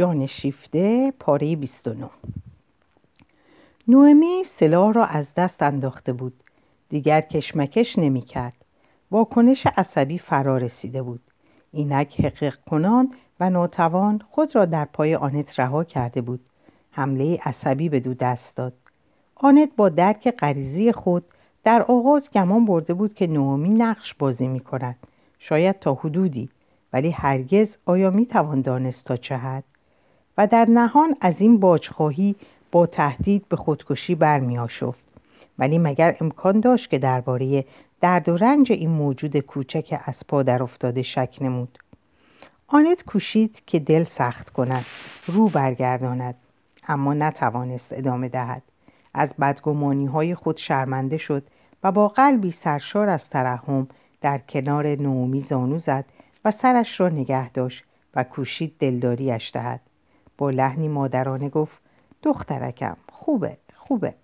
جان شیفته پاره 29 نوئمی سلاح را از دست انداخته بود. دیگر کشمکش نمی کرد. واکنش عصبی فرا رسیده بود. اینک حقیق کنان و ناتوان خود را در پای آنت رها کرده بود. حمله عصبی به دو دست داد. آنت با درک غریزی خود در آغاز گمان برده بود که نومی نقش بازی می کند. شاید تا حدودی ولی هرگز آیا می توان دانست تا چه حد؟ و در نهان از این باجخواهی با تهدید به خودکشی برمیآشفت. ولی مگر امکان داشت که درباره درد و رنج این موجود کوچک از پا در افتاده شک نمود؟ آنت کوشید که دل سخت کند رو برگرداند اما نتوانست ادامه دهد. از بدگمانی های خود شرمنده شد و با قلبی سرشار از ترحم در کنار نومی زانو زد و سرش را نگه داشت و کوشید دلداریش دهد. با لحنی مادرانه گفت دخترکم خوبه خوبه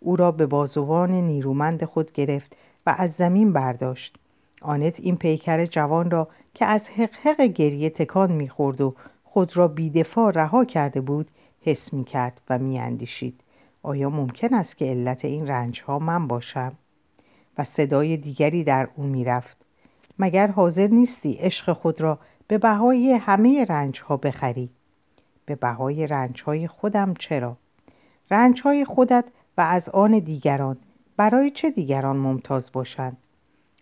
او را به بازوان نیرومند خود گرفت و از زمین برداشت آنت این پیکر جوان را که از حقحق گریه تکان می‌خورد و خود را بیدفاع رها کرده بود حس می کرد و می اندیشید. آیا ممکن است که علت این رنج ها من باشم؟ و صدای دیگری در او می رفت. مگر حاضر نیستی عشق خود را به بهای همه رنج ها بخری؟ به بهای رنج های خودم چرا؟ رنج های خودت و از آن دیگران برای چه دیگران ممتاز باشند؟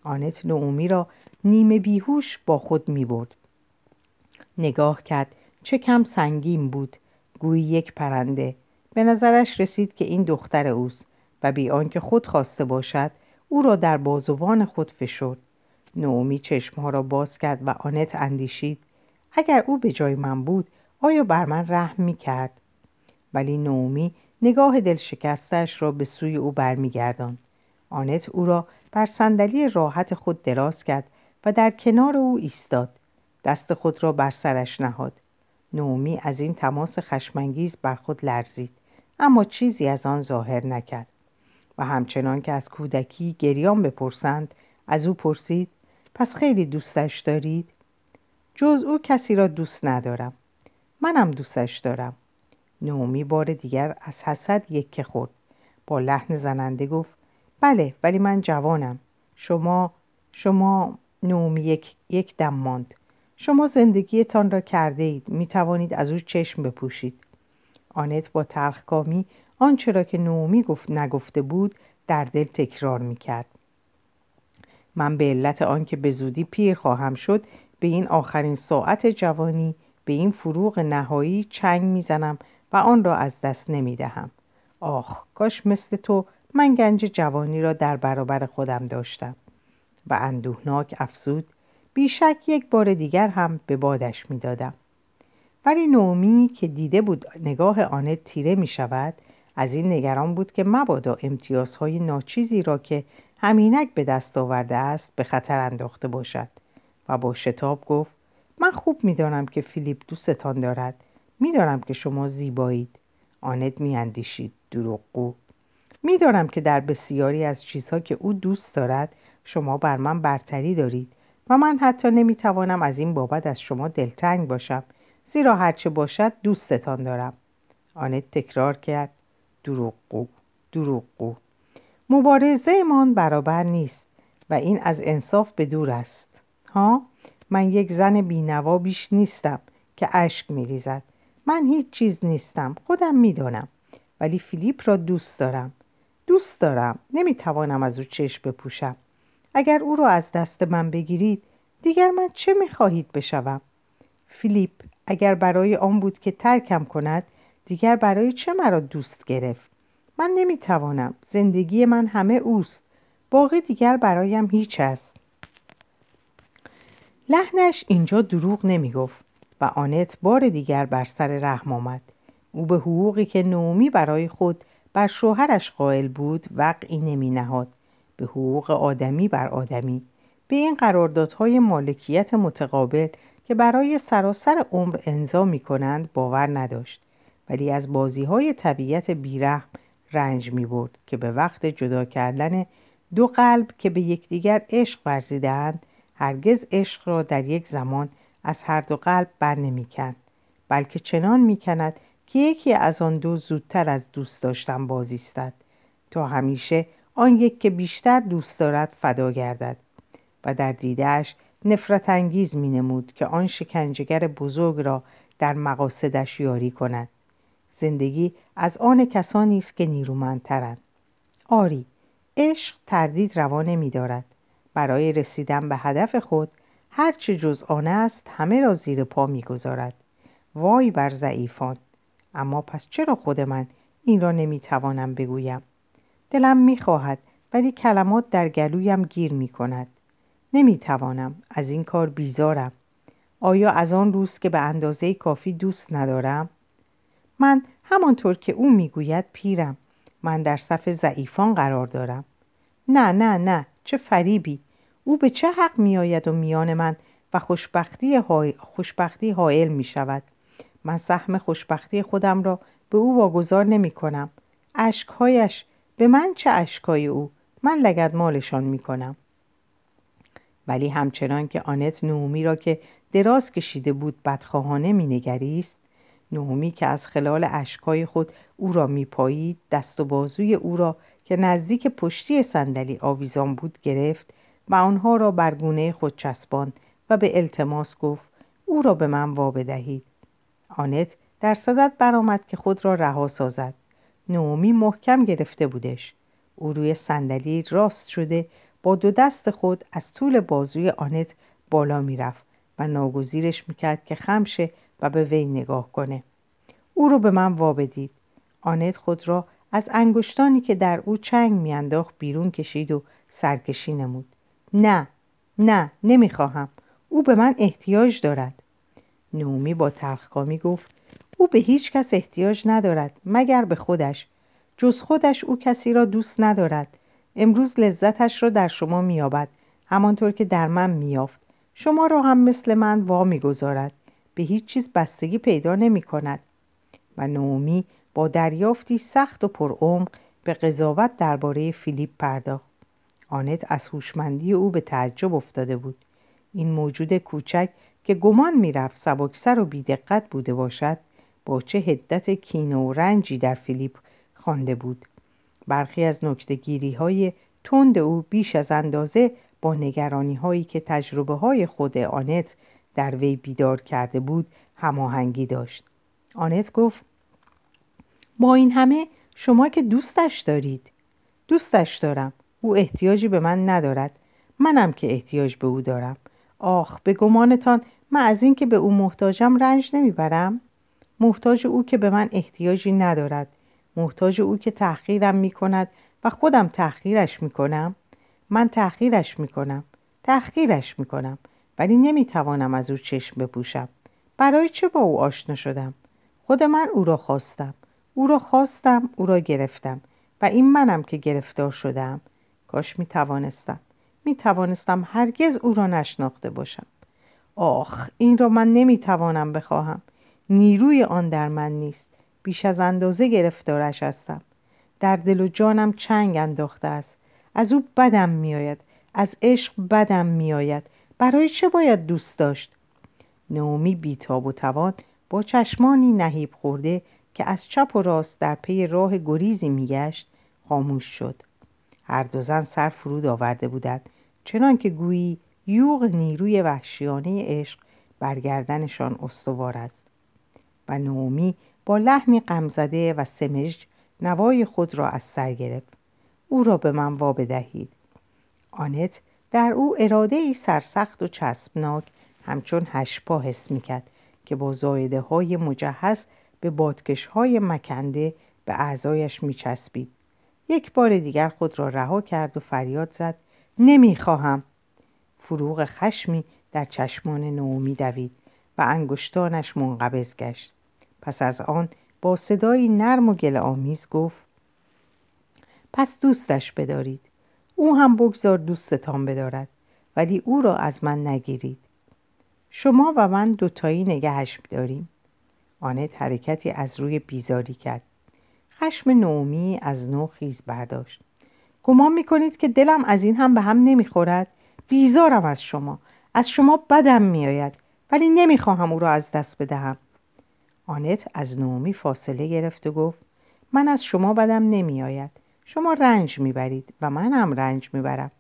آنت نعومی را نیمه بیهوش با خود می برد. نگاه کرد چه کم سنگین بود گویی یک پرنده به نظرش رسید که این دختر اوست و بی آنکه خود خواسته باشد او را در بازوان خود فشرد نعومی چشمها را باز کرد و آنت اندیشید اگر او به جای من بود آیا بر من رحم می کرد؟ ولی نعومی نگاه دل شکستش را به سوی او برمیگرداند. آنت او را بر صندلی راحت خود دراز کرد و در کنار او ایستاد. دست خود را بر سرش نهاد. نومی از این تماس خشمانگیز بر خود لرزید اما چیزی از آن ظاهر نکرد. و همچنان که از کودکی گریان بپرسند از او پرسید پس خیلی دوستش دارید؟ جز او کسی را دوست ندارم. منم دوستش دارم. نومی بار دیگر از حسد یکه خورد. با لحن زننده گفت بله ولی من جوانم. شما شما نومی یک, یک دم ماند. شما زندگیتان را کرده اید می توانید از او چشم بپوشید. آنت با تلخکامی آنچه را که نومی گفت نگفته بود در دل تکرار می کرد من به علت آنکه به زودی پیر خواهم شد به این آخرین ساعت جوانی به این فروغ نهایی چنگ می‌زنم و آن را از دست نمی دهم. آخ کاش مثل تو من گنج جوانی را در برابر خودم داشتم. و اندوهناک افزود بیشک یک بار دیگر هم به بادش می‌دادم. ولی نومی که دیده بود نگاه آنت تیره می شود از این نگران بود که مبادا امتیازهای ناچیزی را که همینک به دست آورده است به خطر انداخته باشد. و با شتاب گفت من خوب می‌دانم که فیلیپ دوستتان دارد. می‌دانم که شما زیبایید. آنت میاندیشید دروغگو. می‌دانم که در بسیاری از چیزها که او دوست دارد شما بر من برتری دارید و من حتی نمی‌توانم از این بابت از شما دلتنگ باشم. زیرا هرچه باشد دوستتان دارم. آنت تکرار کرد. دروغگو دروغگو. مبارزه من برابر نیست و این از انصاف به دور است. ها؟ من یک زن بینوا بیش نیستم که اشک میریزد. من هیچ چیز نیستم. خودم می‌دانم. ولی فیلیپ را دوست دارم. دوست دارم. نمی‌توانم از او چشم بپوشم. اگر او را از دست من بگیرید دیگر من چه می‌خواهید بشوم؟ فیلیپ اگر برای آن بود که ترکم کند دیگر برای چه مرا دوست گرفت؟ من نمی‌توانم. زندگی من همه اوست. باقی دیگر برایم هیچ است. لحنش اینجا دروغ نمی‌گفت و آنت بار دیگر بر سر رحم آمد. او به حقوقی که نومی برای خود بر شوهرش قائل بود وقعی نمی نهاد به حقوق آدمی بر آدمی. به این قراردادهای مالکیت متقابل که برای سراسر عمر انضا می کنند باور نداشت. ولی از بازی های طبیعت بیرحم رنج می برد که به وقت جدا کردن دو قلب که به یکدیگر عشق ورزیدند هرگز عشق را در یک زمان از هر دو قلب بر نمی کند. بلکه چنان می‌کند که یکی از آن دو زودتر از دوست داشتن بازیستد. تا همیشه آن یک که بیشتر دوست دارد فدا گردد و در دیدهش نفرت انگیز می نمود که آن شکنجهگر بزرگ را در مقاصدش یاری کند. زندگی از آن کسانی است که نیرومندترند. آری عشق تردید روا نمی دارد برای رسیدن به هدف خود هرچه جز آن است همه را زیر پا می‌گذارد. وای بر ضعیفان! اما پس چرا خود من این را نمی‌توانم بگویم؟ دلم می‌خواهد ولی کلمات در گلویم گیر می کند نمی‌توانم از این کار بیزارم. آیا از آن روز که به اندازه کافی دوست ندارم؟ من همانطور که او می‌گوید پیرم. من در صف ضعیفان قرار دارم. نه نه نه چه فریبی! او به چه حق میآید و میان من و خوشبختی, های... خوشبختی حائل می شود من سهم خوشبختی خودم را به او واگذار نمی کنم اشکهایش به من چه اشکای او؟ من لگد مالشان می کنم ولی همچنان که آنت نومی را که دراز کشیده بود بدخواهانه مینگریست نومی که از خلال اشکای خود او را میپایید دست و بازوی او را که نزدیک پشتی صندلی آویزان بود گرفت و آنها را بر گونه خود چسباند و به التماس گفت او را به من وا بدهید. آنت در صدت برآمد که خود را رها سازد. نومی محکم گرفته بودش. او روی صندلی راست شده با دو دست خود از طول بازوی آنت بالا می‌رفت و ناگزیرش می‌کرد که خمشه و به وی نگاه کنه. او رو به من وابدید آنت خود را از انگشتانی که در او چنگ میانداخت بیرون کشید و سرکشی نمود. نه نه نمی‌خواهم. او به من احتیاج دارد. نومی با تلخکامی گفت او به هیچ کس احتیاج ندارد مگر به خودش. جز خودش او کسی را دوست ندارد. امروز لذتش را در شما مییابد همانطور که در من میافت شما را هم مثل من وا می‌گذارد. به هیچ چیز بستگی پیدا نمی کند و نومی با دریافتی سخت و پرعمق به قضاوت درباره فیلیپ پرداخت. آنت از هوشمندی او به تعجب افتاده بود. این موجود کوچک که گمان می‌رفت سبکسر و بیدقت بوده باشد با چه هدت کینه و رنجی در فیلیپ خوانده بود. برخی از نکتگیری های تند او بیش از اندازه با نگرانی هایی که تجربه های خود آنت در وی بیدار کرده بود هماهنگی داشت. آنت گفت با این همه شما که دوستش دارید. دوستش دارم. او احتیاجی به من ندارد. منم که احتیاج به او دارم. آخ به گمانتان من از اینکه به او محتاجم رنج نمی‌برم. محتاج او که به من احتیاجی ندارد. محتاج او که تحقیرم می کند و خودم تحقیرش می کنم من تحقیرش می کنم تحقیرش می کنم ولی نمی توانم از او چشم بپوشم. برای چه با او آشنا شدم؟ خود من او را خواستم. او را خواستم او را گرفتم. و این منم که گرفتار شدم کاش می توانستم می توانستم هرگز او را نشناخته باشم. آخ این را من نمی توانم بخواهم. نیروی آن در من نیست. بیش از اندازه گرفتارش هستم. در دل و جانم چنگ انداخته است. از او بدم میآید. از عشق بدم میآید. برای چه باید دوست داشت؟ نومی بیتاب و توان با چشمانی نهیب خورده که از چپ و راست در پی راه گریزی میگشت خاموش شد. هر دو زن سر فرود آورده بودند. چنان که گویی یوغ نیروی وحشیانه عشق برگردنشان استوار است. و نومی با لحنی غمزده و سمج نوای خود را از سر گرفت. او را به من وا بدهید. آنت در او اراده ای سرسخت و چسبناک همچون هشپا حس می‌کرد که با زایده های مجهز به بادکش های مکنده به اعضایش میچسبید. یک بار دیگر خود را رها کرد و فریاد زد. نمی‌خواهم. فروغ خشمی در چشمان نومی دوید و انگشتانش منقبض گشت. پس از آن با صدایی نرم و گل آمیز گفت پس دوستش بدارید. او هم بگذار دوستتان بدارد ولی او را از من نگیرید. شما و من دوتایی نگهش داریم. آنت حرکتی از روی بیزاری کرد. خشم نومی از نو خیز برداشت. گمان می‌کنید که دلم از این هم به هم نمی‌خورد؟ بیزارم از شما. از شما بدم میآید ولی نمی‌خواهم او را از دست بدهم. آنت از نومی فاصله گرفت و گفت من از شما بدم نمیآید. شما رنج می‌برید و من هم رنج می‌برم.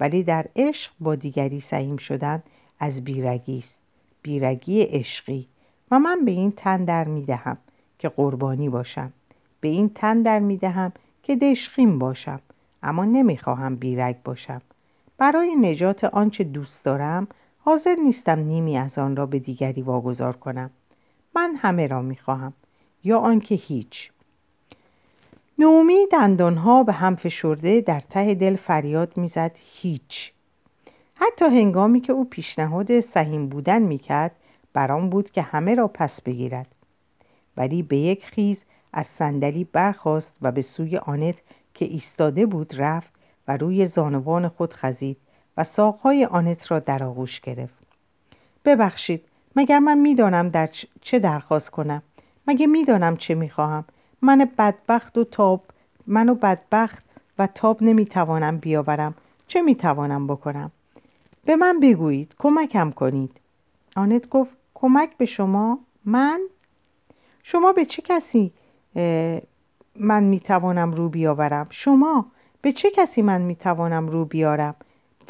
ولی در عشق با دیگری سعیم شدن از بیرگی است. بیرگی عشقی. و من به این تن در می‌دهم که قربانی باشم. به این تن در می‌دهم که دشخیم باشم اما نمی‌خواهم بیرگ باشم. برای نجات آنچه دوست دارم حاضر نیستم نیمی از آن را به دیگری واگذار کنم. من همه را می‌خواهم یا آنکه هیچ. نومی دندانها به هم فشرده در ته دل فریاد می‌زد هیچ. حتی هنگامی که او پیشنهاد سهیم بودن می‌کرد برام بود که همه را پس بگیرد. ولی به یک خیز از صندلی برخاست و به سوی آنت که ایستاده بود رفت و روی زانوان خود خزید و ساقهای آنت را در آغوش گرفت. ببخشید مگر من می‌دانم در چه درخواست کنم؟ مگه می‌دانم چه می‌خواهم؟ من بدبخت و تاب منو بدبخت و تاب نمی‌توانم بیاورم. چه می‌توانم بکنم؟ به من بگویید کمکم کنید. آنت گفت کمک به شما؟ من؟ شما به چه کسی من می‌توانم رو بیاورم. شما به چه کسی من می‌توانم رو بیارم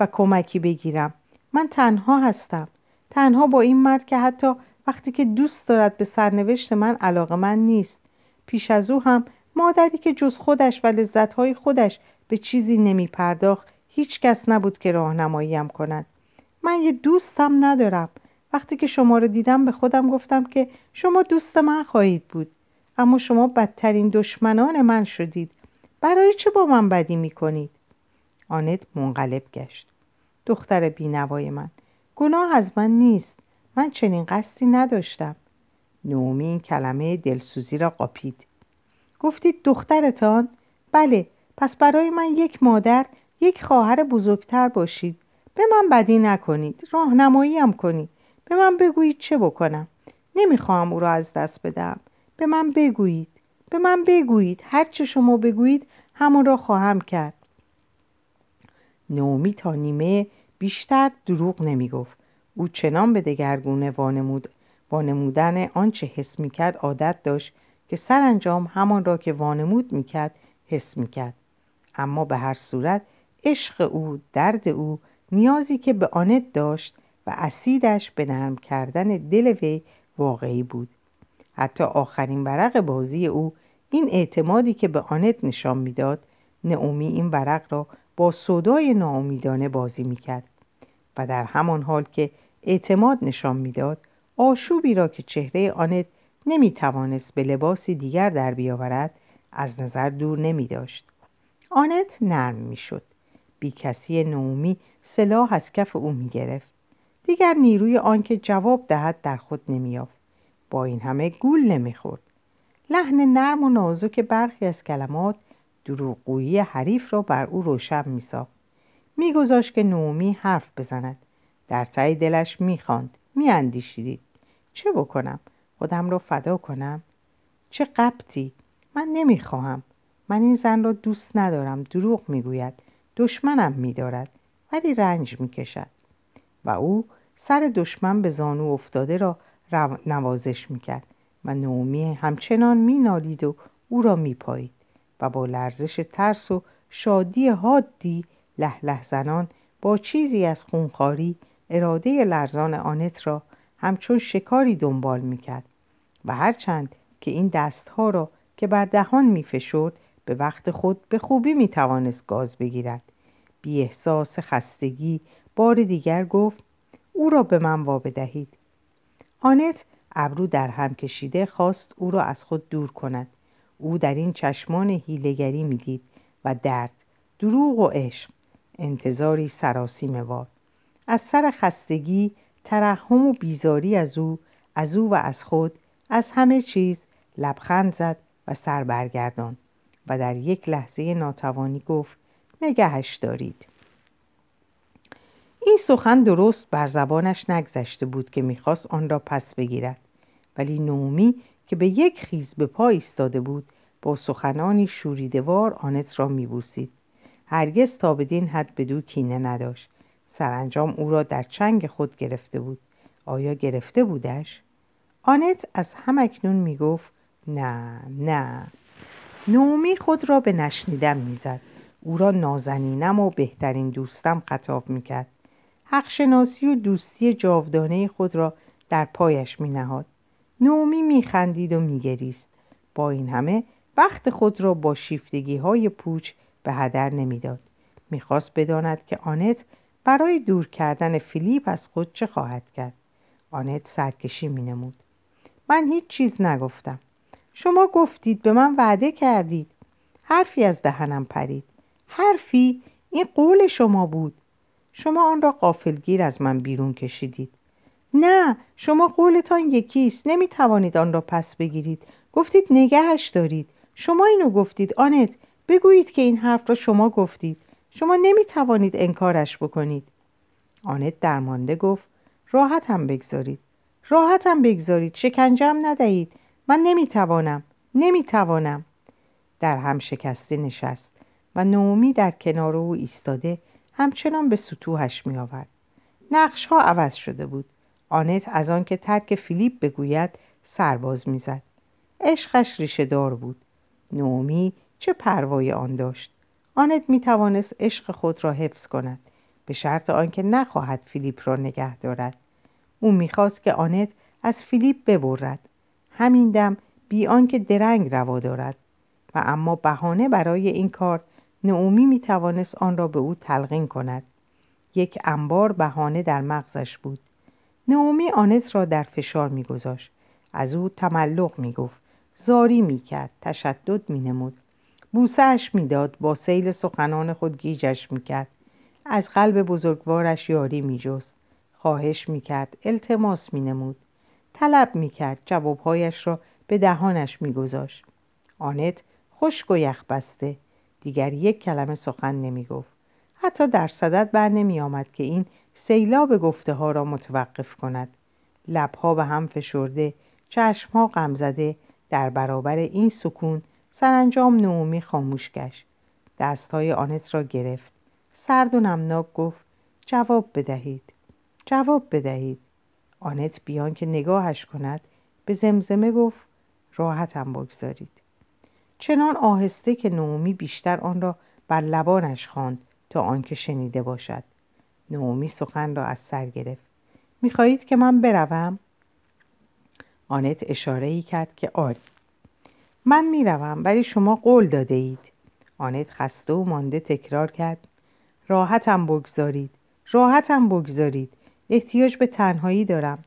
و کمکی بگیرم؟ من تنها هستم. تنها با این مرد که حتی وقتی که دوست دارد به سرنوشت من علاقه من نیست. پیش از او هم مادری که جز خودش و لذتهای خودش به چیزی نمی پرداخت هیچ کس نبود که راهنماییم کند. من یه دوستم ندارم. وقتی که شما رو دیدم به خودم گفتم که شما دوست من خواهید بود. اما شما بدترین دشمنان من شدید. برای چه با من بدی می کنید؟ آنت منقلب گشت. دختر بینوای من گناه از من نیست. من چنین قصدی نداشتم. نومی این کلمه دلسوزی را قاپید. گفتید دخترتان؟ بله پس برای من یک مادر یک خواهر بزرگتر باشید. به من بدی نکنید راهنمایی هم کنید. به من بگویید چه بکنم؟ نمی‌خواهم او را از دست بدم به من بگویید. به من بگویید. هر چه شما بگویید همون را خواهم کرد. نومی تا نیمه بیشتر دروغ نمی گفت او چنان به دگرگونه وانمود وانمودن آنچه حس می‌کرد عادت داشت که سرانجام همان را که وانمود می‌کرد حس می‌کرد. اما به هر صورت عشق او درد او نیازی که به آنت داشت و اسیدش به نرم کردن دل وی واقعی بود. حتی آخرین ورق بازی او این اعتمادی که به آنت نشان می‌داد نعومی این ورق را با صدای ناامیدانه بازی می‌کرد و در همان حال که اعتماد نشان می‌داد آشوبی را که چهره آنت نمی توانست به لباسی دیگر در بیاورد از نظر دور نمی داشت. آنت نرم می شد. بی کسی نومی سلاح از کف او می گرفت. دیگر نیروی آنکه جواب دهد در خود نمیافت. با این همه گول نمی‌خورد. لحن نرم و نازک برخی از کلمات دروغگویی حریف را بر او روشن میساخت. میگذاشت که نومی حرف بزند. در تای دلش می‌خواند. میاندیشیدید. چه بکنم؟ خودم را فدا کنم؟ چه قبطی من نمی‌خواهم. من این زن را دوست ندارم. دروغ می‌گوید. دشمنم میدارد. ولی رنج می‌کشد. و او سر دشمن به زانو افتاده را نوازش می‌کرد و نومی همچنان مینالید و او را میپایید و با لرزش ترس و شادی حادی له له زنان با چیزی از خونخاری اراده لرزان آنت را همچون شکاری دنبال می‌کرد و هرچند که این دستها را که بر دهان میفشرد به وقت خود به خوبی می‌توانست گاز بگیرد. بی احساس خستگی بار دیگر گفت او را به من وابدهید آنت ابرو در هم کشیده خواست او را از خود دور کند. او در این چشمان هیلگری می‌دید و درد دروغ و عشق انتظاری سراسیمه وار. از سر خستگی ترحم و بیزاری از او از او و از خود از همه چیز لبخند زد و سر برگردان و در یک لحظه ناتوانی گفت نگهش دارید. این سخن درست بر زبانش نگذشته بود که می‌خواست آن را پس بگیرد. ولی نومی که به یک خیز به پای ایستاده بود با سخنانی شوریدوار آنت را میبوسید. هرگز تا بدین حد بدو کینه نداشت. سرانجام او را در چنگ خود گرفته بود. آیا گرفته بودش؟ آنت از همکنون می گفت نه نه. نومی خود را به نشنیدن می‌زد. او را نازنینم و بهترین دوستم خطاب می‌کرد. حقشناسی و دوستی جاودانه خود را در پایش می نهاد. نومی می خندید و می گریست. با این همه وقت خود را با شیفتگی های پوچ به هدر نمی‌داد. می‌خواست بداند که آنت برای دور کردن فیلیپ از خود چه خواهد کرد. آنت سرکشی می نمود. من هیچ چیز نگفتم. شما گفتید به من وعده کردید. حرفی از دهنم پرید. حرفی این قول شما بود. شما آن را قافلگیر از من بیرون کشیدید. نه شما قولتان یکیست. نمی توانید آن را پس بگیرید. گفتید نگهش دارید. شما اینو گفتید. آنت بگویید که این حرف را شما گفتید. شما نمی توانید انکارش بکنید. آنت درمانده گفت راحتم بگذارید. راحتم بگذارید. شکنجم ندهید. من نمی توانم نمی توانم در هم شکسته نشست و نومی در کنار او ایستاده همچنان به سطوحش می آورد نقش ها عوض شده بود. آنت از آنکه ترک فیلیپ بگوید سرباز می‌زد. عشقش ریشه دار بود. نومی چه پروای آن داشت. آنت می توانست عشق خود را حفظ کند. به شرط آنکه نخواهد فیلیپ را نگه دارد. او می‌خواست که آنت از فیلیپ ببرد. همین دم بی آنکه درنگ روا دارد. و اما بهانه برای این کار نعومی می توانست آن را به او تلقین کند. یک انبار بهانه در مغزش بود. نعومی آنت را در فشار میگذاشت. از او تملق می‌گفت. زاری می‌کرد. تشدد مینمود. بوسهاش می‌داد. با سیل سخنان خود گیجش می‌کرد. از قلب بزرگوارش یاری میجست. خواهش می‌کرد. التماس مینمود. طلب می‌کرد. جوابهایش را به دهانش میگذاشت. آنت خشک و یخ بسته. دیگر یک کلمه سخن نمی‌گفت. حتی در صدت بر نمی آمد که این سیلاب گفته ها را متوقف کند. لبها به هم فشرده چشمها غم زده در برابر این سکون سرانجام نومی خاموش گشت. دستهای آنت را گرفت. سرد و نمناک گفت جواب بدهید. جواب بدهید. آنت بیان که نگاهش کند به زمزمه گفت راحتم بگذارید. چنان آهسته که نومی بیشتر آن را بر لبانش خواند تا آنکه شنیده باشد. نومی سخن را از سر گرفت. می‌خواهید که من بروم؟ آنت اشاره ای کرد که آری. من می‌روم ولی شما قول داده اید آنت خسته و مانده تکرار کرد. راحتم بگذارید. راحتم بگذارید. احتیاج به تنهایی دارم.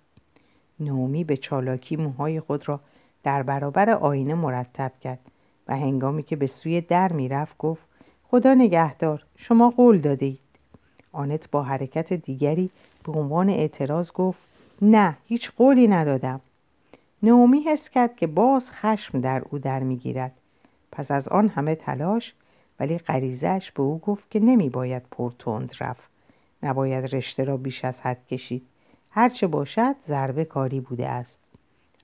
نومی به چالاکی موهای خود را در برابر آینه مرتب کرد. هنگامی که به سوی در می‌رفت گفت خدا نگهدار شما قول داده اید آنت با حرکت دیگری به عنوان اعتراض گفت نه هیچ قولی ندادم. نومی حس کرد که باز خشم در او در می‌گیرد. پس از آن همه تلاش ولی غریزش به او گفت که نمی باید پرتند رفت. نباید رشته را بیش از حد کشید. هرچه باشد ضربه کاری بوده است.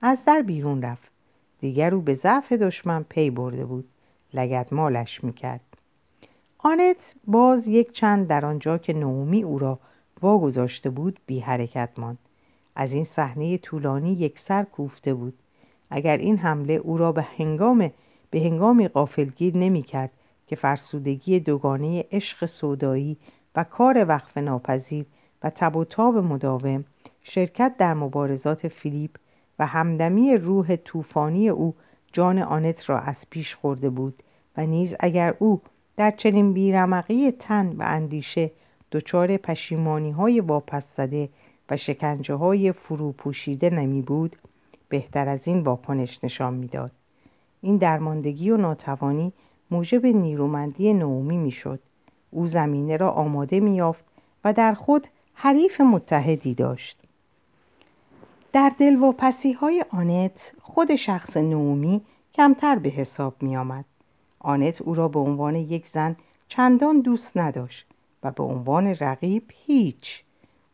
از در بیرون رفت. دیگر او به ضعف دشمن پی برده بود. لگت مالش می‌کرد. آنت باز یک چند در آنجا که نومی او را واگذاشته بود بی حرکت ماند. از این صحنه طولانی یک سر کوفته بود. اگر این حمله او را به هنگام به هنگامی قافلگیر نمی کرد که فرسودگی دوگانه عشق سودایی و کار وقف ناپذیر و تب و تاب مداوم شرکت در مبارزات فیلیپ و همدمی روح طوفانی او جان آنت را از پیش خورده بود و نیز اگر او در چنین بیرمقی تن و اندیشه دچار پشیمانی های واپس زده و شکنجه های فرو پوشیده نمی بود بهتر از این واکنش نشان می‌داد. این درماندگی و ناتوانی موجب نیرومندی نومی می‌شد. او زمینه را آماده میافت و در خود حریف متحدی داشت. در دلواپسی های آنت خود شخص نومی کمتر به حساب می آمد. آنت او را به عنوان یک زن چندان دوست نداشت و به عنوان رقیب هیچ.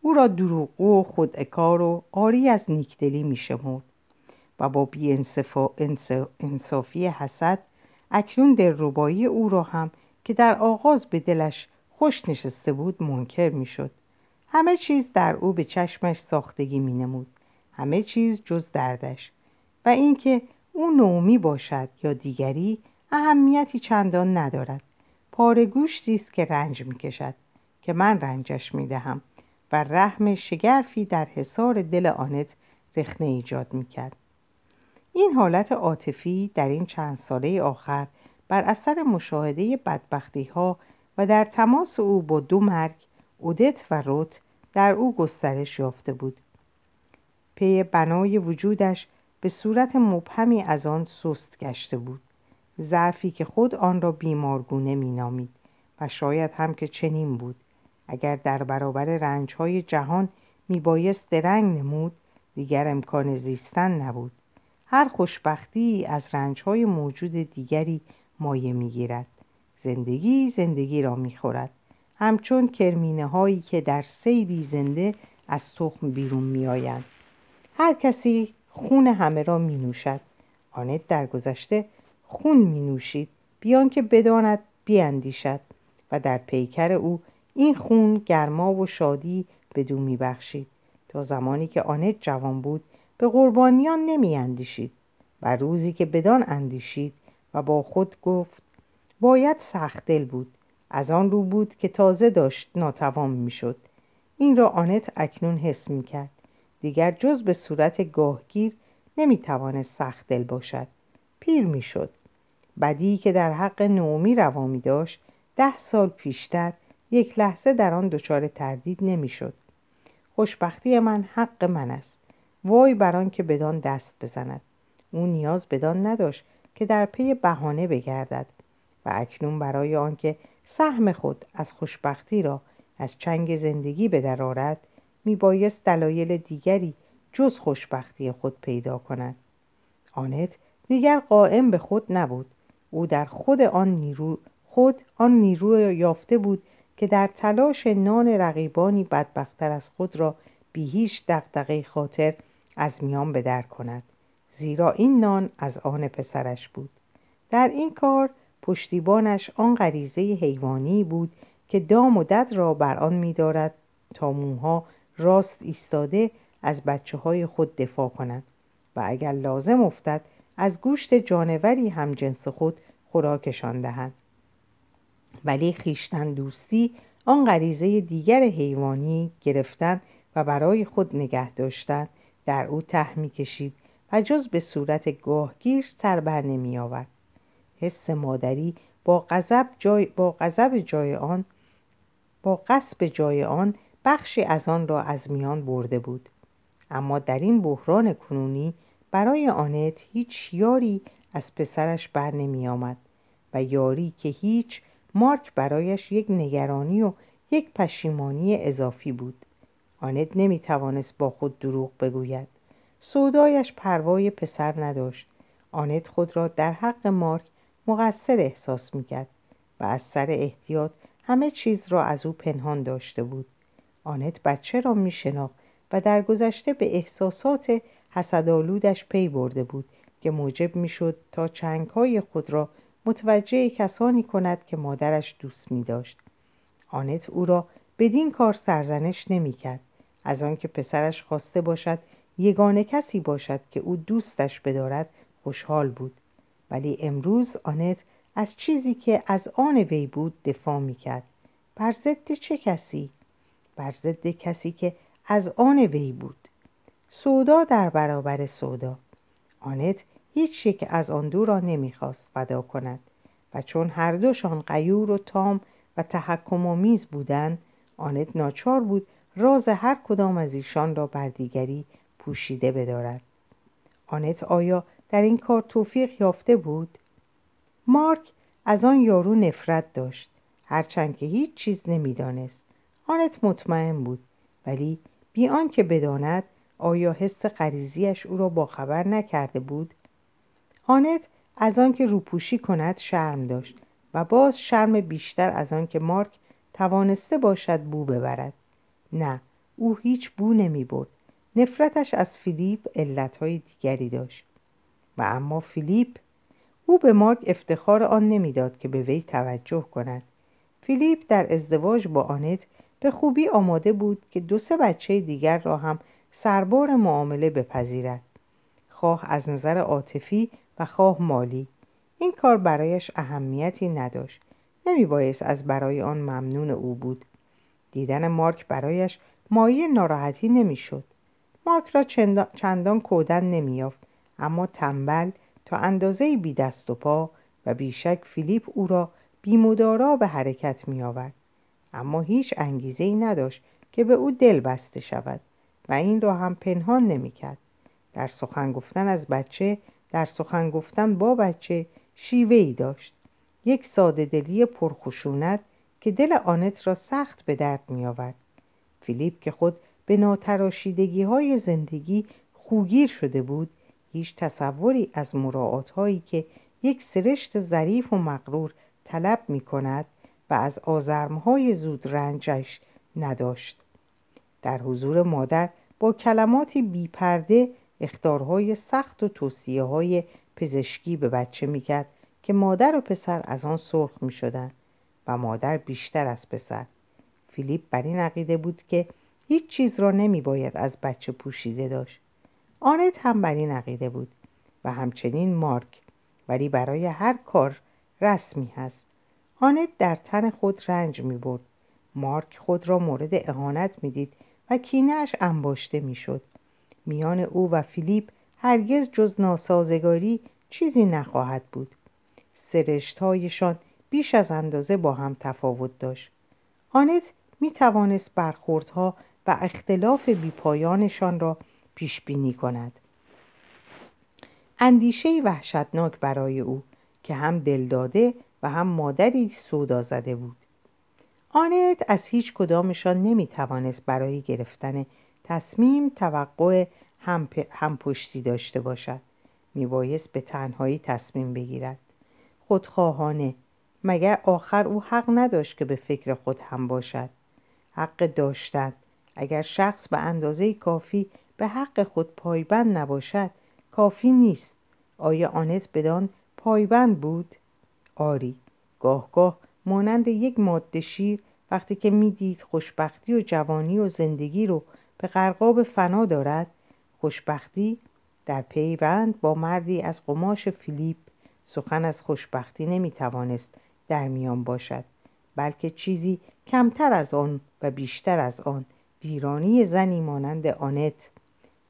او را دروغگو و خودکار و آری از نیکدلی میشمرد و با بی انصافی حسد اکنون دلربایی او را هم که در آغاز به دلش خوش نشسته بود منکر می‌شد. همه چیز در او به چشمش ساختگی مینمود. همه چیز جز دردش. و اینکه او نومی باشد یا دیگری اهمیتی چندان ندارد. پاره گوشتی است که رنج می‌کشد که من رنجش می‌دهم و رحم شگرفی در حصار دل آنت رخنه ایجاد می‌کرد. این حالت عاطفی در این چند ساله آخر بر اثر مشاهده بدبختی ها و در تماس او با دو مرگ اودت و روت در او گسترش یافته بود. پی بنای وجودش به صورت مبهمی از آن سست گشته بود. ضعفی که خود آن را بیمارگونه مینامید و شاید هم که چنین بود. اگر در برابر رنجهای جهان میبایست درنگ نمود دیگر امکان زیستن نبود. هر خوشبختی از رنجهای موجود دیگری مایه می‌گیرد. زندگی زندگی را می‌خورد. همچون کرمینه هایی که در سیدی زنده از تخم بیرون میآیند. هر کسی خون همه را می نوشد آنت در گذشته خون می نوشید بیان که بداند بیاندیشد. و در پیکر او این خون گرما و شادی به دو می بخشید تا زمانی که آنت جوان بود به قربانیان نمی اندیشید و روزی که بدان اندیشید و با خود گفت باید سخت دل بود. از آن رو بود که تازه داشت ناتوان می شد این را آنت اکنون حس می کرد دیگر جز به صورت گاهگیر نمی توانست سخت دل باشد. پیر می شد بدی که در حق نومی روا می داشت ده سال پیشتر یک لحظه در آن دچار تردید نمی‌شد. خوشبختی من حق من است. وای بر آن که بدان دست بزند. او نیاز بدان نداشت که در پی بهانه بگردد و اکنون برای آنکه سهم خود از خوشبختی را از چنگ زندگی به در آرد میبایست دلایل دیگری جز خوشبختی خود پیدا کند. آنت دیگر قائم به خود نبود. او در خود آن نیرو خود آن نیرو یافته بود که در تلاش نان رقیبانی بدبختتر از خود را بی هیچ دقدقه خاطر از میان بدر کند. زیرا این نان از آن پسرش بود. در این کار پشتیبانش آن غریزه حیوانی بود که دام و دد را بر آن میدارد تا موها راست ایستاده از بچه های خود دفاع کند و اگر لازم افتد از گوشت جانوری هم جنس خود خوراکشان دهد ولی خیشتن دوستی آن غریزه دیگر حیوانی گرفتن و برای خود نگه داشتن در او ته می کشید و جز به صورت گاهگیر سر بر نمی آورد حس مادری با غضب جای با غضب جای آن با قصب جای آن بخشی از آن را از میان برده بود. اما در این بحران کنونی برای آنت هیچ یاری از پسرش بر نمی آمد و یاری که هیچ مارک برایش یک نگرانی و یک پشیمانی اضافی بود. آنت نمی توانست با خود دروغ بگوید. سودایش پروای پسر نداشت. آنت خود را در حق مارک مقصر احساس می‌کرد و از سر احتیاط همه چیز را از او پنهان داشته بود. آنت بچه را می و در گذشته به احساسات حسدالودش پی برده بود که موجب می‌شد تا چنگهای خود را متوجه کسانی کند که مادرش دوست می داشت. آنت او را بدین کار سرزنش نمی کرد از آنکه پسرش خواسته باشد یگانه کسی باشد که او دوستش بدارد خوشحال بود ولی امروز آنت از چیزی که از آن وی بود دفاع می کرد بر ضد چه کسی؟ بر ضد کسی که از آن وی بود. سودا در برابر سودا. آنت هیچ یک از آن دو را نمی‌خواست فدا کند و چون هر دوشان قیور و تام و تحکم آمیز بودند آنت ناچار بود راز هر کدام از ایشان را بر دیگری پوشیده بدارد. آنت آیا در این کار توفیق یافته بود؟ مارک از آن یارو نفرت داشت هرچند که هیچ چیز نمی‌دانست. آنت مطمئن بود ولی بی آنکه بداند آیا حس غریزیش او را باخبر نکرده بود؟ آنت از آنکه روپوشی کند شرم داشت و باز شرم بیشتر از آنکه مارک توانسته باشد بو ببرد. نه او هیچ بو نمی برد. نفرتش از فیلیپ علتهای دیگری داشت. و اما فیلیپ؟ او به مارک افتخار آن نمی‌داد که به وی توجه کند. فیلیپ در ازدواج با آنت به خوبی آماده بود که دو سه بچه دیگر را هم سربار معامله بپذیرد خواه از نظر عاطفی و خواه مالی این کار برایش اهمیتی نداشت نمی بایست از برای آن ممنون او بود دیدن مارک برایش مایه ناراحتی نمی‌شد. مارک را چندان کودن نمیافت اما تنبل تا اندازه بی دست و پا و بیشک فیلیپ او را بیمدارا به حرکت می آورد. اما هیچ انگیزه ای نداشت که به او دل بسته شود و این را هم پنهان نمی کرد. در سخن گفتن از بچه در سخن گفتن با بچه شیوه ای داشت یک ساده دلی پرخشونت که دل آنت را سخت به درد می آورد. فیلیپ که خود به ناتراشیدگی های زندگی خوگیر شده بود هیچ تصوری از مراعات هایی که یک سرشت ظریف و مغرور طلب می کند و از آزرمهای زود رنجش نداشت. در حضور مادر با کلماتی بیپرده اختارهای سخت و توصیه های پزشکی به بچه می‌کرد که مادر و پسر از آن سرخ می شدن و مادر بیشتر از پسر. فیلیپ بر این عقیده بود که هیچ چیز را نمی باید از بچه پوشیده داشت. آنت هم بر این عقیده بود و همچنین مارک ولی برای هر کار رسمی هست. آنت در تن خود رنج می برد مارک خود را مورد اهانت می دید و کینهش انباشته می شد میان او و فیلیپ هرگز جز ناسازگاری چیزی نخواهد بود. سرشتهایشان بیش از اندازه با هم تفاوت داشت. آنت می توانست برخوردها و اختلاف بیپایانشان را پیش بینی کند. اندیشه وحشتناک برای او که هم دلداده و هم مادری سودا زده بود. آنت از هیچ کدامشان نمی توانست برای گرفتن تصمیم توقع هم, هم داشته باشد. می بایست به تنهایی تصمیم بگیرد. خودخواهانه مگر آخر او حق نداشت که به فکر خود هم باشد؟ حق داشتن. اگر شخص به اندازه کافی به حق خود پایبند نباشد کافی نیست. آیا آنت بدان پایبند بود؟ آری. گاه گاه مانند یک ماده شیر وقتی که می‌دید خوشبختی و جوانی و زندگی رو به غرقاب فنا دارد خوشبختی در پیوند با مردی از قماش فیلیپ سخن از خوشبختی نمی‌توانست در میان باشد بلکه چیزی کمتر از آن و بیشتر از آن ویرانی زنی مانند آنت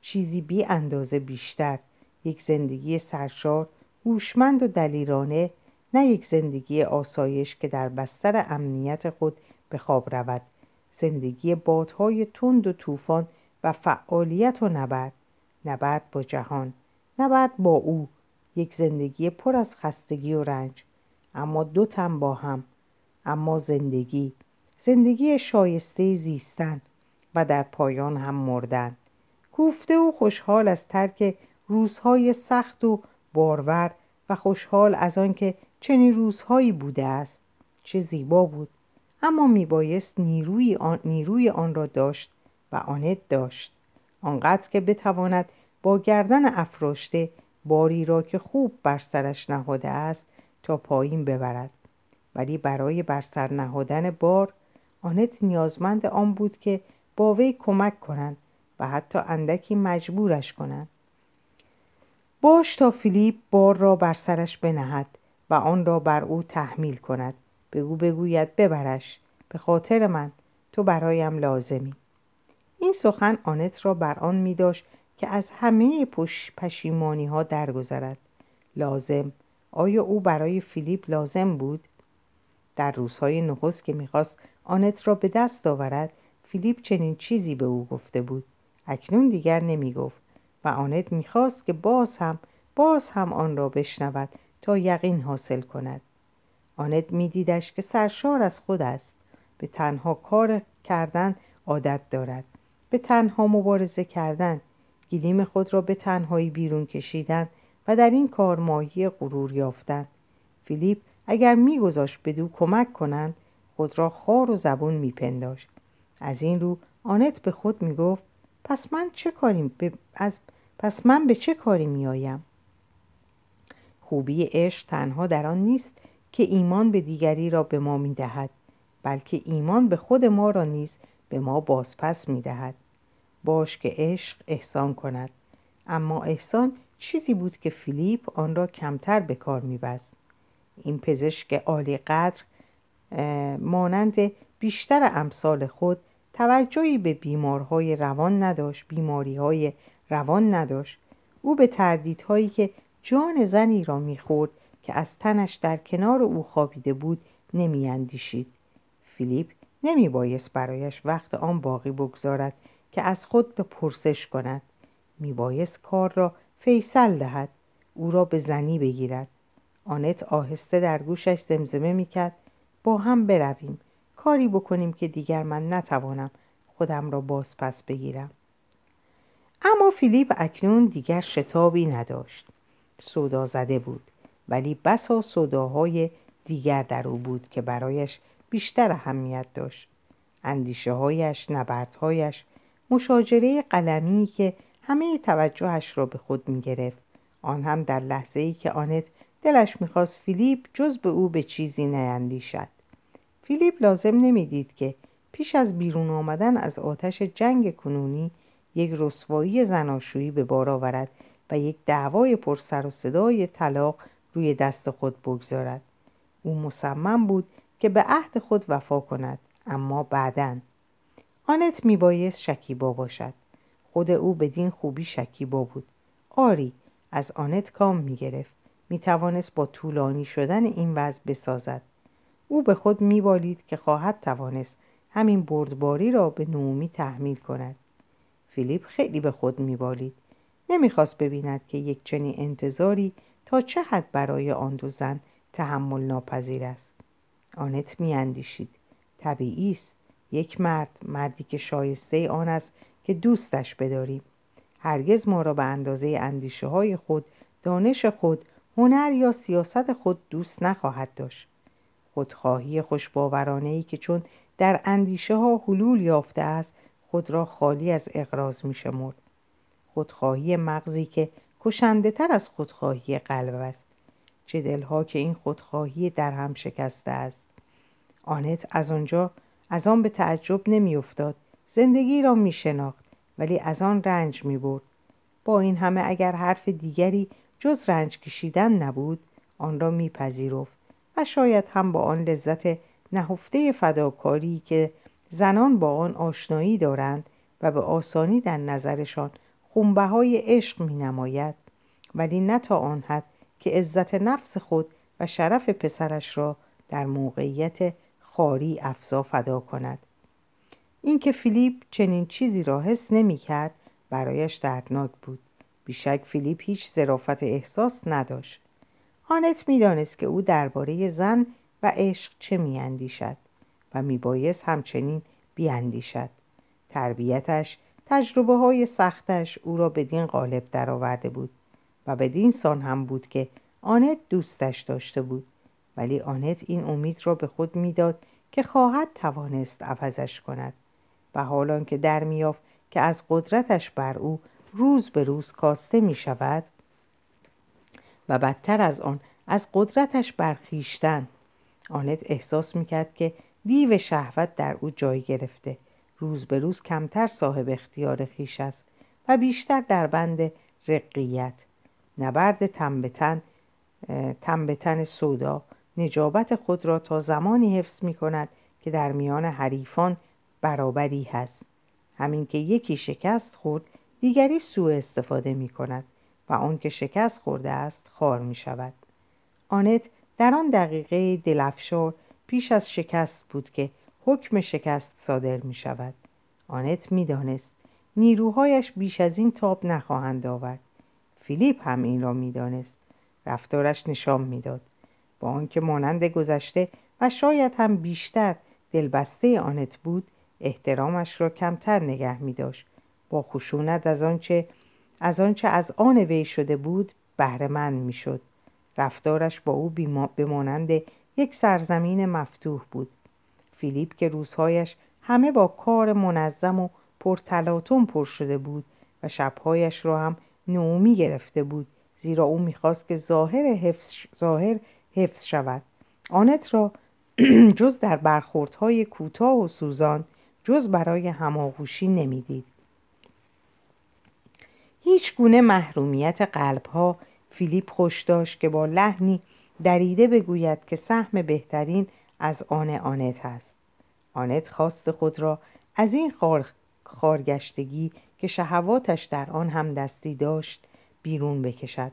چیزی بی اندازه بیشتر یک زندگی سرشار هوشمند و دلیرانه نه یک زندگی آسایش که در بستر امنیت خود به خواب رود. زندگی بادهای تند و طوفان و فعالیت و نبرد. نبرد با جهان نبرد با او. یک زندگی پر از خستگی و رنج. اما دو تن با هم. اما زندگی. زندگی شایسته زیستن و در پایان هم مردن. کوفته و خوشحال از ترک روزهای سخت و بارور و خوشحال از آنکه چنین روزهایی بوده است چه زیبا بود. اما میبایست نیروی آن, نیروی آن را داشت و آنت داشت. آنقدر که بتواند با گردن افراشته باری را که خوب بر سرش نهاده است تا پایین ببرد. ولی برای بر سر نهادن بار آنت نیازمند آن بود که با وی کمک کنند و حتی اندکی مجبورش کنند. باش تا فیلیپ بار را بر سرش بنهد. و آن را بر او تحمیل کند. بگو بگوید ببرش به خاطر من تو برایم لازمی. این سخن آنت را بر آن می داشت که از همه پش پشیمانی ها درگذرد. لازم آیا او برای فیلیپ لازم بود؟ در روزهای نخست که می‌خواست آنت را به دست آورد فیلیپ چنین چیزی به او گفته بود. اکنون دیگر نمی‌گفت و آنت می‌خواست که باز هم باز هم آن را بشنود تا یقین حاصل کند. آنت میدیدش که سرشار از خود است. به تنها کار کردن عادت دارد. به تنها مبارزه کردن. گلیم خود را به تنهایی بیرون کشیدن و در این کار ماهی غرور یافتن. فیلیپ اگر میگذاشت به دو کمک کنند خود را خار و زبون میپنداشت. از این رو آنت به خود می‌گفت پس من چه کاری از... پس من به چه کاری میآیم؟ خوبی عشق تنها در آن نیست که ایمان به دیگری را به ما می‌دهد بلکه ایمان به خود ما را نیز به ما بازپس می‌دهد. باش که عشق احسان کند. اما احسان چیزی بود که فیلیپ آن را کمتر به کار میبست. این پزشک عالی قدر مانند بیشتر امثال خود توجهی به بیمارهای روان نداشت بیماریهای روان نداشت. او به تردیدهایی که جان زنی را می‌خورد که از تنش در کنار او خوابیده بود نمیاندیشید. فیلیپ نمیبایست برایش وقت آن باقی بگذارد که از خود به پرسش کند. میبایست کار را فیصل دهد او را به زنی بگیرد. آنت آهسته در گوشش زمزمه می‌کرد. با هم برویم. کاری بکنیم که دیگر من نتوانم خودم را باز پس بگیرم. اما فیلیپ اکنون دیگر شتابی نداشت. صدا زده بود ولی بسا صداهای دیگر در او بود که برایش بیشتر اهمیت داشت اندیشه هایش، نبردهایش، مشاجره قلمی که همه توجهش را به خود می گرفت. آن هم در لحظه ای که آنت دلش می‌خواست فیلیپ جز به او به چیزی نیندیشد. فیلیپ لازم نمی‌دید که پیش از بیرون آمدن از آتش جنگ کنونی یک رسوایی زناشویی به بار آورد یک دعوای پرسر و صدای طلاق روی دست خود بگذارد. او مصمم بود که به عهد خود وفا کند اما بعدا. آنت میبایست شکیبا باشد. خود او بدین خوبی شکیبا بود. آری از آنت کام می‌گرفت. می‌توانست با طولانی شدن این وضع بسازد. او به خود میبالید که خواهد توانست همین بردباری را به نومی تحمیل کند. فیلیپ خیلی به خود میبالید. نمی‌خواست ببیند که یک چنین انتظاری تا چه حد برای آن دو زن تحمل ناپذیر است. آنت میاندیشید. طبیعی است. یک مرد مردی که شایسته آن است که دوستش بداریم هرگز ما را به اندازه اندیشه های خود دانش خود هنر یا سیاست خود دوست نخواهد داشت. خودخواهی خوشباورانه ای که چون در اندیشه ها حلول یافته است خود را خالی از اقراز می شمرد. خودخواهی مغزی که کشنده تر از خودخواهی قلب است. چه دلها که این خودخواهی در هم شکسته است. آنت از آنجا از آن به تعجب نمیافتاد. زندگی را می شناخت ولی از آن رنج می برد. با این همه اگر حرف دیگری جز رنج کشیدن نبود آن را میپذیرفت و شاید هم با آن لذت نهفته فداکاری که زنان با آن آشنایی دارند و به آسانی در نظرشان خونبه های عشق می نماید ولی نه تا آن حد که عزت نفس خود و شرف پسرش را در موقعیت خاری افزا فدا کند. اینکه فیلیپ چنین چیزی را حس نمی کرد برایش دردناک بود. بیشک فیلیپ هیچ ظرافت احساس نداشت. آنت می‌دانست که او درباره زن و عشق چه میاندیشد و میبایست همچنین بیاندیشد. تربیتش تجربه های سختش او را بدین قالب درآورده بود و بدین سان هم بود که آنت دوستش داشته بود. ولی آنت این امید را به خود می‌داد که خواهد توانست عوضش کند و حالان که در میافت که از قدرتش بر او روز به روز کاسته می شود و بدتر از آن از قدرتش برخیشتن آنت احساس می‌کرد که دیو شهوت در او جای گرفته روز به روز کمتر صاحب اختیار خیش است و بیشتر در بند رقیت. نبرد تنبتن تنبتن سودا. نجابت خود را تا زمانی حفظ می کند که در میان حریفان برابری هست. همین که یکی شکست خورد دیگری سوء استفاده می کند و آن که شکست خورده است خار می شود. آنت در آن دقیقه دلفشار پیش از شکست بود که حکم شکست صادر می شود آنت می دانست نیروهایش بیش از این تاب نخواهند آورد. فیلیپ هم این را می دانست رفتارش نشان می‌داد. با آنکه مانند گذشته و شاید هم بیشتر دلبسته آنت بود احترامش را کمتر نگه می داشت با خشونت از آنچه از آنچه از آن وی شده بود بهرهمند می‌شد. رفتارش با او به مانند یک سرزمین مفتوح بود. فیلیپ که روزهایش همه با کار منظم و پرتلاتون پر شده بود و شبهایش را هم نومی گرفته بود زیرا او می‌خواست که ظاهر حفظ, ظاهر حفظ شود. آنت را جز در برخوردهای کوتاه و سوزان جز برای هماغوشی نمی‌دید. هیچ گونه محرومیت قلبها فیلیپ خوش داشت که با لحنی دریده بگوید که سهم بهترین از آن آنت است. آنت خواست خود را از این خار... خارگشتگی که شهواتش در آن هم دستی داشت بیرون بکشد.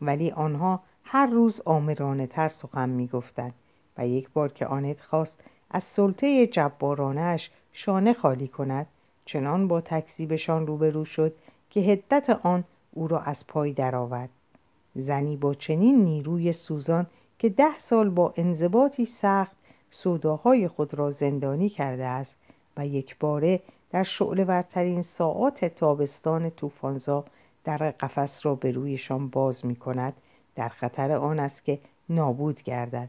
ولی آنها هر روز آمرانه تر سخن می گفتند و یک بار که آنت خواست از سلطه جبارانش شانه خالی کند چنان با تکذیبشان روبرو شد که هدت آن او را از پای درآورد. زنی با چنین نیروی سوزان که ده سال با انضباطی سخت سوداهای خود را زندانی کرده است و یک باره در شعله ورترین ساعات تابستان طوفانزا در قفس را به رویشان باز می کند. در خطر آن است که نابود گردد.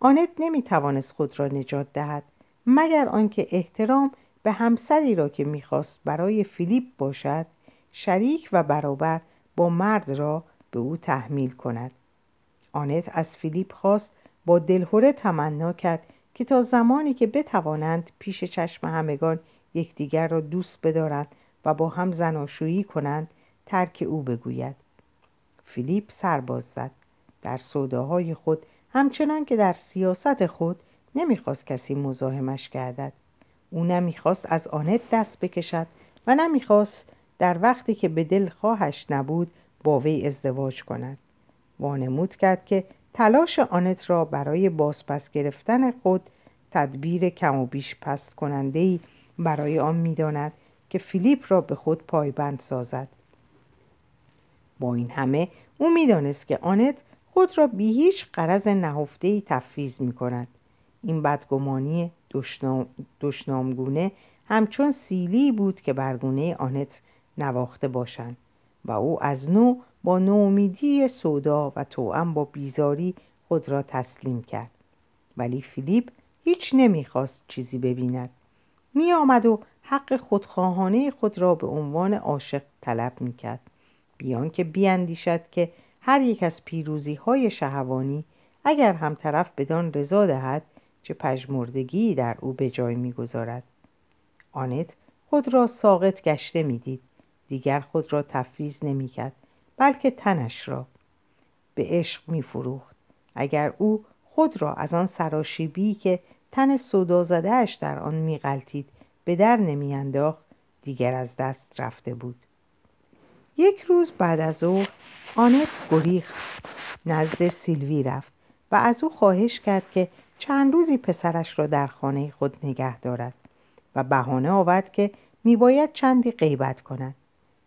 آنت نمی توانست خود را نجات دهد مگر آنکه احترام به همسری را که می‌خواست برای فیلیپ باشد شریک و برابر با مرد را به او تحمیل کند. آنت از فیلیپ خواست با دلهوره تمنا کرد که تا زمانی که بتوانند پیش چشم همگان یکدیگر را دوست بدارند و با هم زناشویی کنند ترک او بگوید. فیلیپ سرباز زد. در سوداهای خود همچنان که در سیاست خود نمی‌خواست کسی مزاحمش گردد. او نمی‌خواست از آنت دست بکشد و نمی‌خواست در وقتی که به دل خواهش نبود با وی ازدواج کند. وانمود کرد که تلاش آنت را برای بازپس گرفتن خود تدبیر کم و بیش پست کننده ای برای آن می‌داند که فیلیپ را به خود پایبند سازد. با این همه او می‌دانست که آنت خود را بی هیچ قرض نهفته ای تفویض می کند این بدگمانی دشنام، دشنامگونه همچون سیلی بود که برگونه آنت نواخته باشند و او از نو با نومیدی سودا و توأم با بیزاری خود را تسلیم کرد. ولی فیلیپ هیچ نمی‌خواست چیزی ببیند. می آمد و حق خودخواهانه خود را به عنوان عاشق طلب می کرد بیان که بیاندیشد که هر یک از پیروزی های شهوانی اگر هم طرف بدان رضا دهد چه پژمردگی در او به جای می‌گذارد. آنت خود را ساقط گشته می‌دید. دیگر خود را تفویض نمی‌کرد. بلکه تنش را به عشق میفروخت. اگر او خود را از آن سراشیبی که تن صدا زدهش در آن میغلطید به در نمیانداخت دیگر از دست رفته بود. یک روز بعد از او آنت گریخ نزد سیلوی رفت و از او خواهش کرد که چند روزی پسرش را در خانه خود نگه دارد و بهانه آورد که میباید چندی غیبت کند.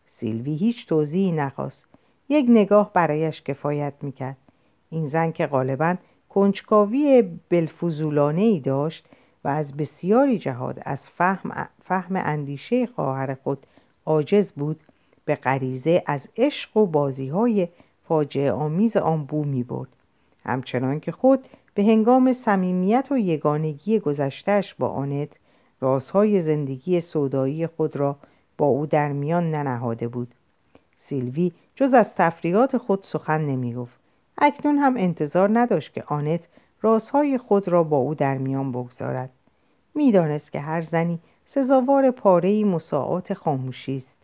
سیلوی هیچ توضیحی نخواست. یک نگاه برایش کفایت می‌کرد. این زن که غالبا کنجکاوی بلفوزولانه ای داشت و از بسیاری جهاد از فهم, فهم اندیشه خواهر خود عاجز بود به غریزه از عشق و بازی های فاجعه آمیز آن بو می برد همچنان که خود به هنگام صمیمیت و یگانگی گذشتهش با آنت رازهای زندگی سودایی خود را با او در میان ننهاده بود. سیلوی جز از تفریات خود سخن نمی گفت اکنون هم انتظار نداشت که آنت رازهای خود را با او در میان بگذارد. می‌دانست که هر زنی سزاوار پاره مساعات خاموشی است.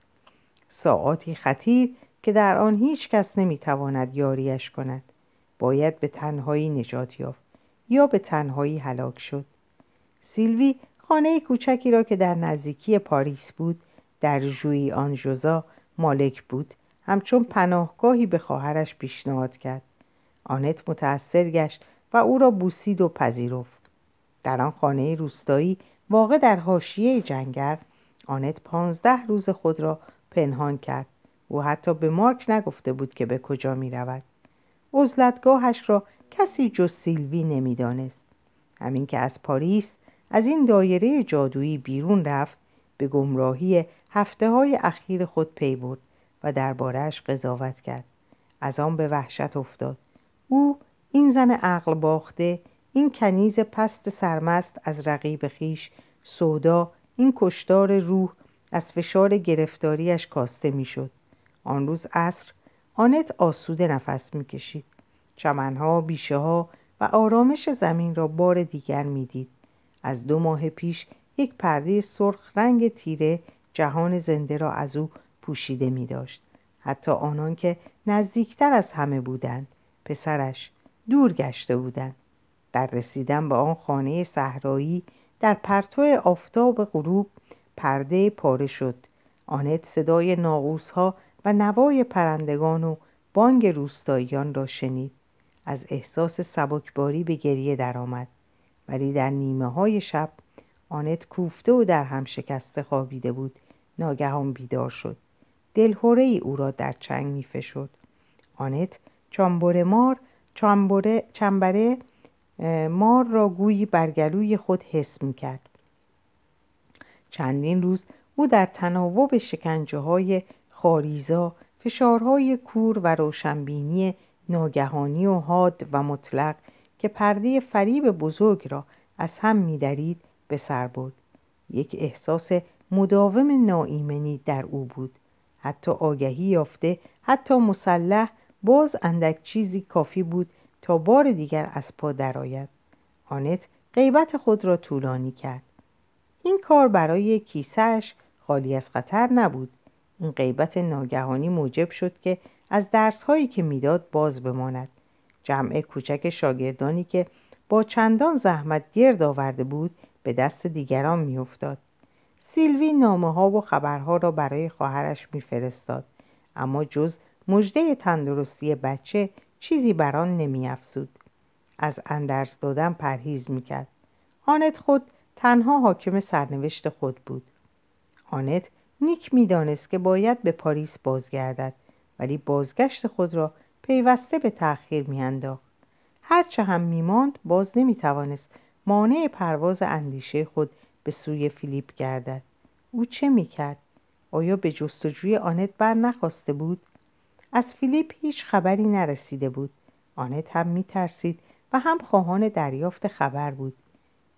ساعاتی خطیر که در آن هیچ کس نمی‌تواند یاریش کند. باید به تنهایی نجات یافت یا به تنهایی هلاک شد. سیلوی خانه کوچکی را که در نزدیکی پاریس بود در ژوی آن جوزا مالک بود همچون پناهگاهی به خواهرش پیشنهاد کرد. آنت متأثر گشت و او را بوسید و پذیرفت. در آن خانه روستایی واقع در حاشیه جنگر آنت پانزده روز خود را پنهان کرد. او حتی به مارک نگفته بود که به کجا می رود. عزلتگاهش را کسی جز سیلوی نمی‌دانست. همین که از پاریس از این دایره جادویی بیرون رفت به گمراهی هفته های اخیر خود پی برد. و دربارهش قضاوت کرد. از آن به وحشت افتاد. او این زن عقل باخته این کنیز پست سرمست از رقیب خیش سودا این کشتار روح از فشار گرفتاریش کاسته می‌شد. آن روز عصر آنت آسوده نفس می‌کشید. چمنها بیشه ها و آرامش زمین را بار دیگر می‌دید. از دو ماه پیش یک پرده سرخ رنگ تیره جهان زنده را از او پوشیده می داشت. حتی آنان که نزدیکتر از همه بودند پسرش دور گشته بودند. در رسیدن به آن خانه صحرایی در پرتو آفتاب غروب پرده پاره شد. آنت صدای ناغوس ها و نوای پرندگان و بانگ روستاییان را شنید. از احساس سبکباری به گریه درآمد. ولی در نیمه های شب آنت کوفته و در هم شکسته خوابیده بود. ناگهان بیدار شد. دلهوره ای او را در چنگ می فشد. آنت چامبره مار چامبره چنبره مار را گویی برگلوی خود حس می کرد. چندین روز او در تناوب شکنجه های خاریزا فشارهای کور و روشنبینی ناگهانی و حاد و مطلق که پرده فریب بزرگ را از هم میدرید به سر برد یک احساس مداوم ناایمنی در او بود حتی آگهی یافته حتی مسلح باز اندک چیزی کافی بود تا بار دیگر از پا درآید. آنت غیبت خود را طولانی کرد. این کار برای کیسهش خالی از خطر نبود. این غیبت ناگهانی موجب شد که از درسهایی که می‌داد باز بماند. جمع کوچک شاگردانی که با چندان زحمت گرد آورده بود به دست دیگران میافتاد. سیلوی نامه ها و خبرها را برای خواهرش میفرستاد. اما جز مژده تندرستی بچه چیزی بر آن نمیافزود. از اندرز دادن پرهیز می‌کرد. آنت خود تنها حاکم سرنوشت خود بود. آنت نیک می‌دانست که باید به پاریس بازگردد ولی بازگشت خود را پیوسته به تأخیر میانداخت. هرچه هم میماند باز نمی‌توانست مانع پرواز اندیشه خود به سوی فیلیپ گردد. او چه می‌کرد؟ آیا به جستجوی آنت بر نخاسته بود؟ از فیلیپ هیچ خبری نرسیده بود. آنت هم میترسید و هم خواهان دریافت خبر بود.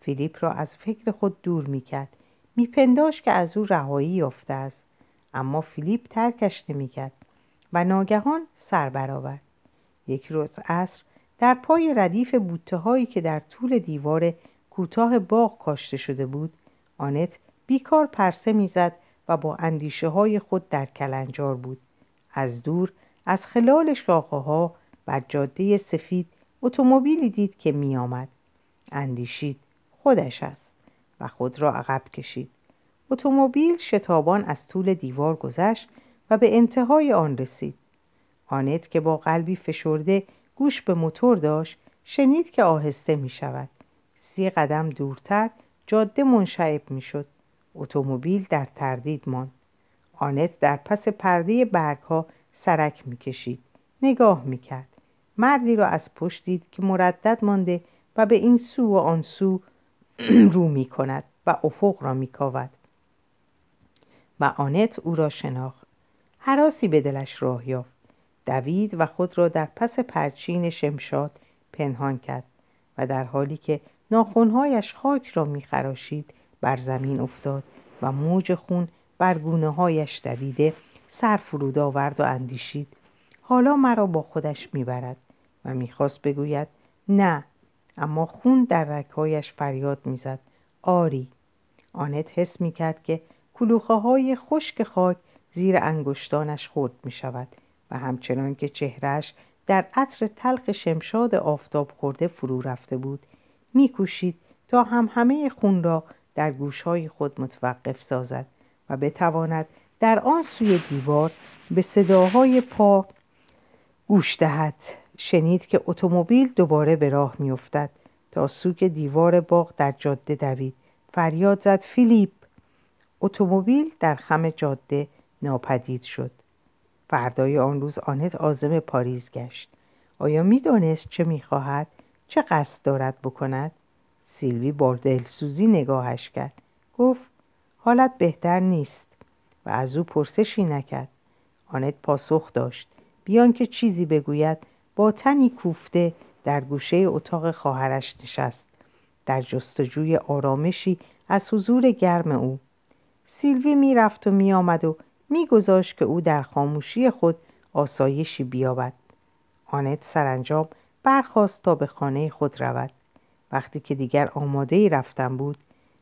فیلیپ را از فکر خود دور می‌کرد. میپنداشت که از او رهایی یافته است. اما فیلیپ ترکش نمی‌کرد و ناگهان سر برآورد. یک روز عصر در پای ردیف بوته هایی که در طول دیوار کوتاه باغ کاشته شده بود آنت بیکار پرسه می‌زد و با اندیشه های خود در کلنجار بود. از دور از خلال شاخه ها بر جاده سفید اتومبیلی دید که میآمد. اندیشید خودش است و خود را عقب کشید. اتومبیل شتابان از طول دیوار گذشت و به انتهای آن رسید. آنت که با قلبی فشرده گوش به موتور داشت شنید که آهسته می شود سی قدم دورتر جاده منشعب می شد اتومبیل در تردید ماند. آنت در پس پرده برگ ها سرک می کشید نگاه می کرد مردی را از پشت دید که مردد مانده و به این سو و آن سو رو می کند و افق را می کاود. و آنت او را شناخت. حراسی به دلش راه یافت. دوید و خود را در پس پرچین شمشاد پنهان کرد و در حالی که ناخونهایش خاک را میخراشید بر زمین افتاد و موج خون بر گونه هایش دویده سر فرود آورد و اندیشید حالا مرا با خودش می‌برد. و می‌خواست بگوید نه اما خون در رکهایش فریاد می‌زد. آری. آنت حس می‌کرد که کلوخه های خشک خاک زیر انگشتانش خورد می شود و همچنان که چهرش در عطر تلخ شمشاد آفتاب خورده فرو رفته بود میکوشید تا هم همه خون را در گوشهای خود متوقف سازد و بتواند در آن سوی دیوار به صداهای پا گوش دهد. شنید که اتومبیل دوباره به راه میافتد تا سوک دیوار باغ در جاده دوید. فریاد زد فیلیپ! اتومبیل در خم جاده ناپدید شد. فردای آن روز آنت آزم پاریز گشت. آیا می‌دانست چه می‌خواهد؟ چه قصد دارد بکند؟ سیلوی با دلسوزی نگاهش کرد. گفت حالت بهتر نیست و از او پرسشی نکرد. آنت پاسخ داشت. بیان که چیزی بگوید با تنی کوفته در گوشه اتاق خواهرش نشست. در جستجوی آرامشی از حضور گرم او. سیلوی می‌رفت و میآمد و میگذاشت که او در خاموشی خود آسایشی بیابد. آنت سرانجام برخواست تا به خانه خود رود. وقتی که دیگر آماده ای رفتن بود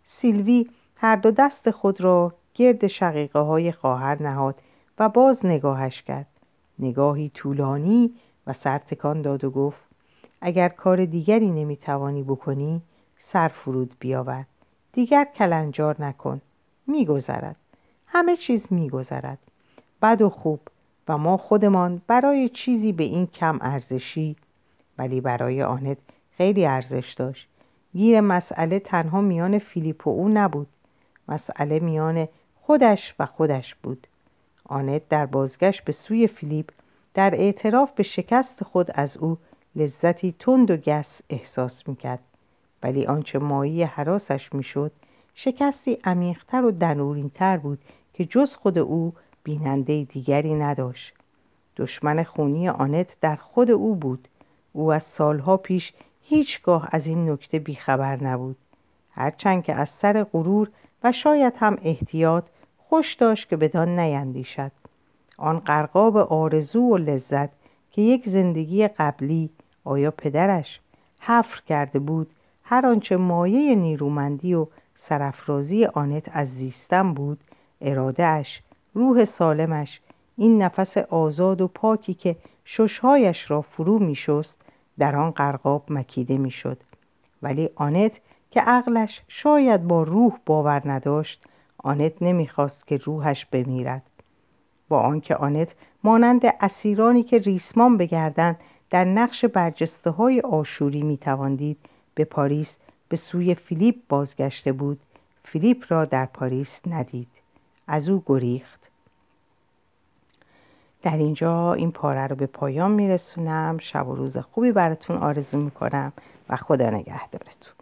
سیلوی هر دو دست خود را گرد شقیقه های خواهر نهاد و باز نگاهش کرد. نگاهی طولانی و سرتکان داد و گفت اگر کار دیگری نمی‌توانی بکنی سر فرود بیاور. دیگر کلنجار نکن. میگذرد. همه چیز میگذرد. بد و خوب و ما خودمان برای چیزی به این کم ارزشی ولی برای آنت خیلی ارزش داشت. گیر مسئله تنها میان فیلیپ و او نبود. مسئله میان خودش و خودش بود. آنت در بازگشت به سوی فیلیپ در اعتراف به شکست خود از او لذتی تند و گس احساس می‌کرد. ولی آنچه مایی حراسش می‌شد شکستی عمیقتر و دنورینتر بود که جز خود او بیننده دیگری نداشت. دشمن خونی آنت در خود او بود. او از سالها پیش هیچگاه از این نکته بیخبر نبود. هرچند که از سر غرور و شاید هم احتیاط خوش داشت که بدان نیندیشد. آن قرقاب آرزو و لذت که یک زندگی قبلی آیا پدرش حفر کرده بود هر آنچه مایه نیرومندی و سرافرازی آنت از زیستن بود ارادهش روح سالمش این نفس آزاد و پاکی که ششهایش را فرو میشست در آن غرقاب مکیده می‌شد. ولی آنت که عقلش شاید با روح باور نداشت آنت نمی‌خواست که روحش بمیرد. با آنکه آنت مانند اسیرانی که ریسمان بگردند در نقش برجسته های آشوری می‌دوانید به پاریس به سوی فیلیپ بازگشته بود. فیلیپ را در پاریس ندید. از او گریخت. در اینجا این پاره رو به پایان میرسونم. شب و روز خوبی براتون آرزو می‌کنم و خدا نگهدارتون.